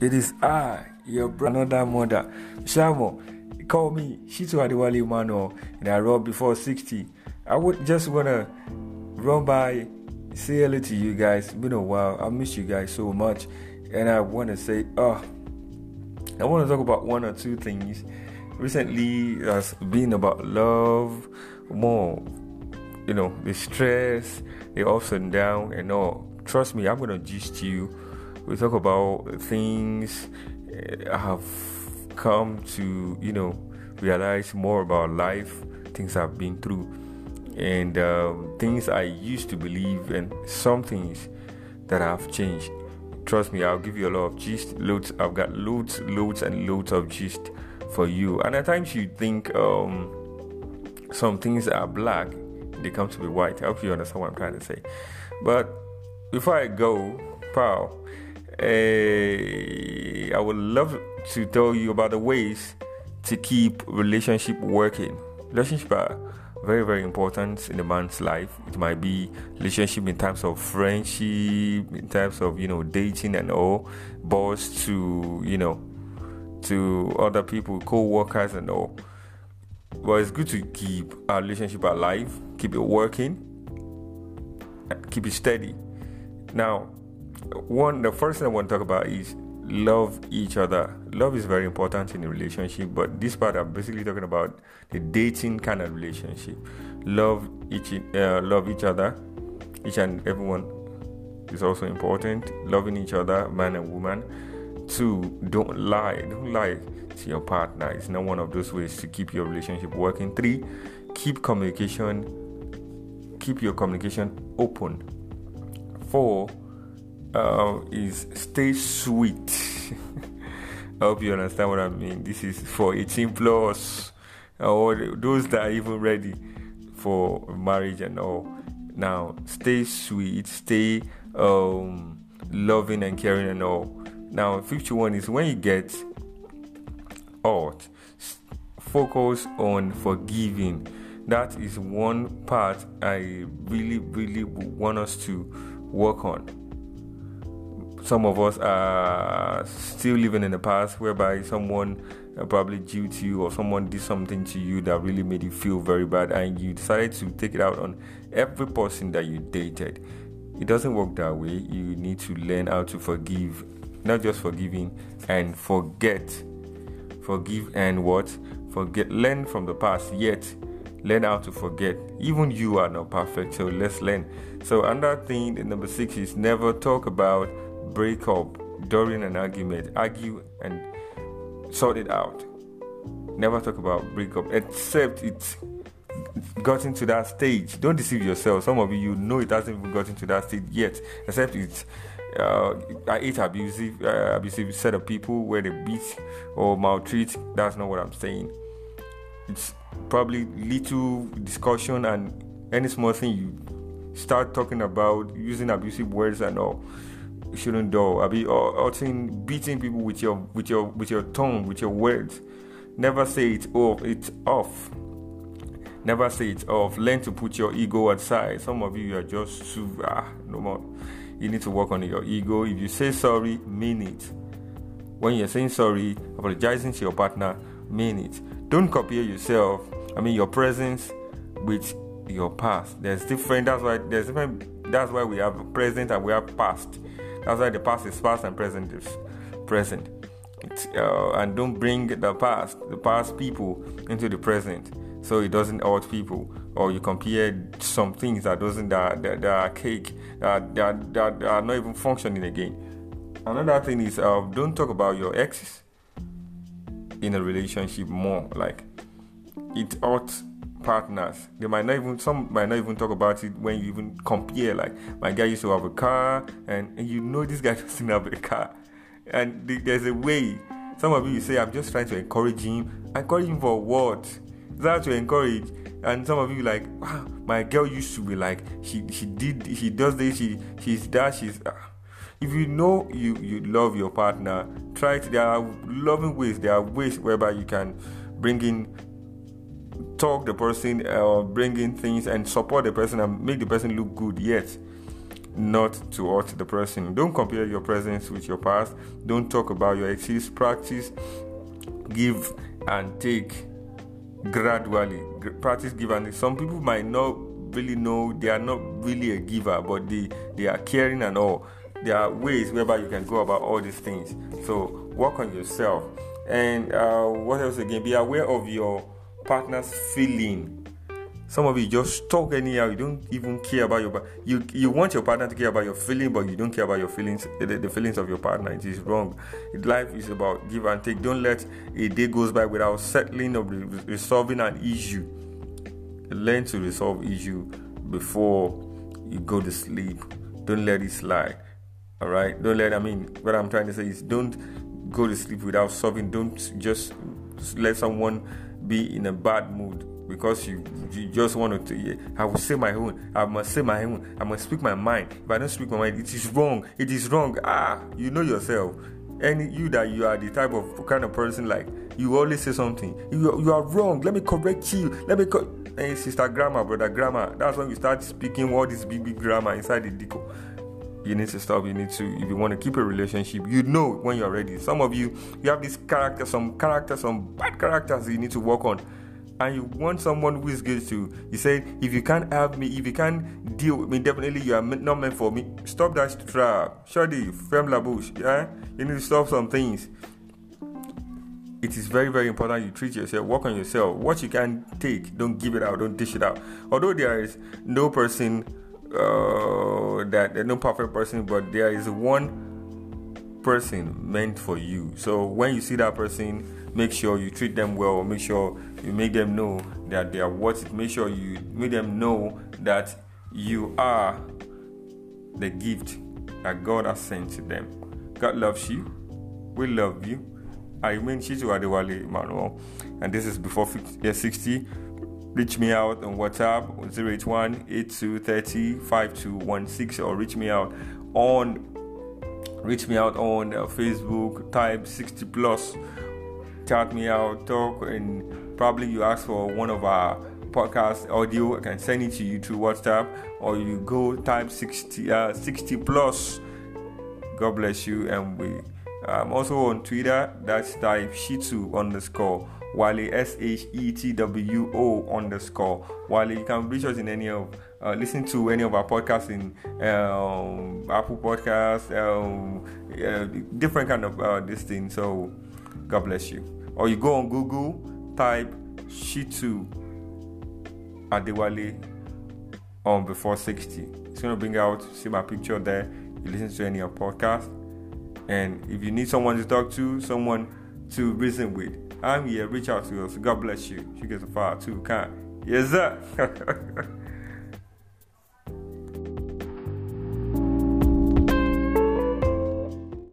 It is I, your brother, another mother. Shamo, call me Shitu Adewale Mano, and I run before 60. I would just wanna run by, say hello to you guys. Been a while. I miss you guys so much, and I wanna say, oh, I wanna talk about one or two things. Recently, has been about love more. You know, the stress, the ups and downs, and all. Trust me, I'm gonna gist you. We talk about things I have come to, you know, realize more about life, things I've been through, and um, things I used to believe, and some things that have changed. Trust me, I'll give you a lot of gist. Loads, I've got loads, loads, and loads of gist for you. And at times you think um, some things are black, they come to be white. I hope you understand what I'm trying to say. But before I go, pal, uh, I would love to tell you about the ways to keep relationship working. Relationship are very very important in a man's life. It might be relationship in terms of friendship, in terms of you know dating and all, boss to you know to other people, co-workers and all. But it's good to keep our relationship alive, keep it working, keep it steady. Now, one the first thing I want to talk about is love each other. Love is very important in a relationship, but this part I'm basically talking about the dating kind of relationship. Love each uh, love each other, each and everyone is also important. Loving each other, man and woman. Two, don't lie. Don't lie to your partner. It's not one of those ways to keep your relationship working. Three, keep communication. Keep your communication open. Four uh, is stay sweet. I hope you understand what I mean. This is for 18 plus, or those that are even ready for marriage and all. Now, stay sweet, stay um, loving and caring and all. Now, 51 is when you get out, focus on forgiving. That is one part I really, really want us to work on some of us are still living in the past whereby someone uh, probably to you or someone did something to you that really made you feel very bad and you decided to take it out on every person that you dated. It doesn't work that way. You need to learn how to forgive not just forgiving and forget. Forgive and what? Forget. Learn from the past yet learn how to forget. Even you are not perfect so let's learn. So another thing number six is never talk about break up during an argument, argue and sort it out. Never talk about breakup except it's gotten to that stage. Don't deceive yourself. Some of you, you know it hasn't even gotten to that stage yet, except it's uh, I hate abusive, uh, abusive set of people where they beat or maltreat. That's not what I'm saying. It's probably little discussion and any small thing you start talking about using abusive words and all shouldn't do. I be or, beating people with your with your with your tongue, with your words. Never say it off. It's off. Never say it off. Learn to put your ego aside. Some of you are just too ah no more. You need to work on your ego. If you say sorry, mean it. When you're saying sorry, apologizing to your partner, mean it. Don't compare yourself. I mean your presence with your past. There's different. That's why there's different. That's why we have present and we have past. That's why the past is past and present is present. Uh, and don't bring the past, the past people, into the present, so it doesn't hurt people. Or you compare some things that doesn't that that, that are cake that, that that are not even functioning again. Another thing is uh, don't talk about your exes in a relationship more. Like it hurts partners. They might not even some might not even talk about it when you even compare. Like my guy used to have a car, and, and you know this guy doesn't have a car, and there's a way. Some of you say I'm just trying to encourage him. Encourage him for what? That to encourage. And some of you like, wow, my girl used to be like, she she did she does this, she she's that, she's. Uh. If you know you you love your partner, try it. There are loving ways. There are ways whereby you can bring in talk the person or uh, bring in things and support the person and make the person look good. yet not to hurt the person. Don't compare your presence with your past. Don't talk about your exes. Practice, give and take gradually. Practice give and some people might not really know they are not really a giver, but they they are caring and all. There are ways whereby you can go about all these things. So work on yourself. And uh, what else again? Be aware of your partner's feeling some of you just talk anyhow. You don't even care about your you you want your partner to care about your feeling, but you don't care about your feelings, the, the feelings of your partner. It is wrong. Life is about give and take. Don't let a day goes by without settling or resolving an issue. Learn to resolve issue before you go to sleep. Don't let it slide. All right. Don't let. I mean, what I'm trying to say is don't go to sleep without solving. Don't just let someone be in a bad mood because you, you just want to I will say my own I must say my own I must speak my mind. If I don't speak my mind it is wrong it is wrong. Ah you know yourself. And you that you are the type of kind of person like you always say something. You, you are wrong. Let me correct you. Let me co- hey sister grammar brother grammar that's when you start speaking all this big big grammar inside the deco you need to stop you need to if you want to keep a relationship you know when you're ready. Some of you you have this character some characters some bad characters you need to work on. And you want someone who is good to you. Say if you can't have me if you can't deal with me definitely you are not meant for me. Stop that trap. Shady, femme la bouche yeah? You need to stop some things. It is very very important you treat yourself work on yourself. What you can take don't give it out don't dish it out. Although there is no person uh, that there's no perfect person but there is one person meant for you. So when you see that person make sure you treat them well. Make sure you make them know that they are worth it. Make sure you make them know that you are the gift that god has sent to them. God loves you. We love you. I remain chitu adewale emmanuel. And this is before 50, 60 reach me out on whatsapp 081 5216 or reach me out on reach me out on uh, facebook type 60 plus chat me out, talk, and probably you ask for one of our podcast audio. I can send it to you through WhatsApp, or you go type 60, uh, 60 plus. God bless you. And we I'm also on Twitter. That's type Shitu underscore Wale S H E T W O underscore Wale. You can reach us in any of uh, listen to any of our podcasts in um, Apple Podcasts, um, different kind of uh, this thing. So God bless you or you go on Google, type Shitu Adewale on before 60. It's gonna bring out, see my picture there. You listen to any of podcast. And if you need someone to talk to, someone to reason with, I'm here. Reach out to us. God bless you. She gets a fire too. Kind. Yes, sir.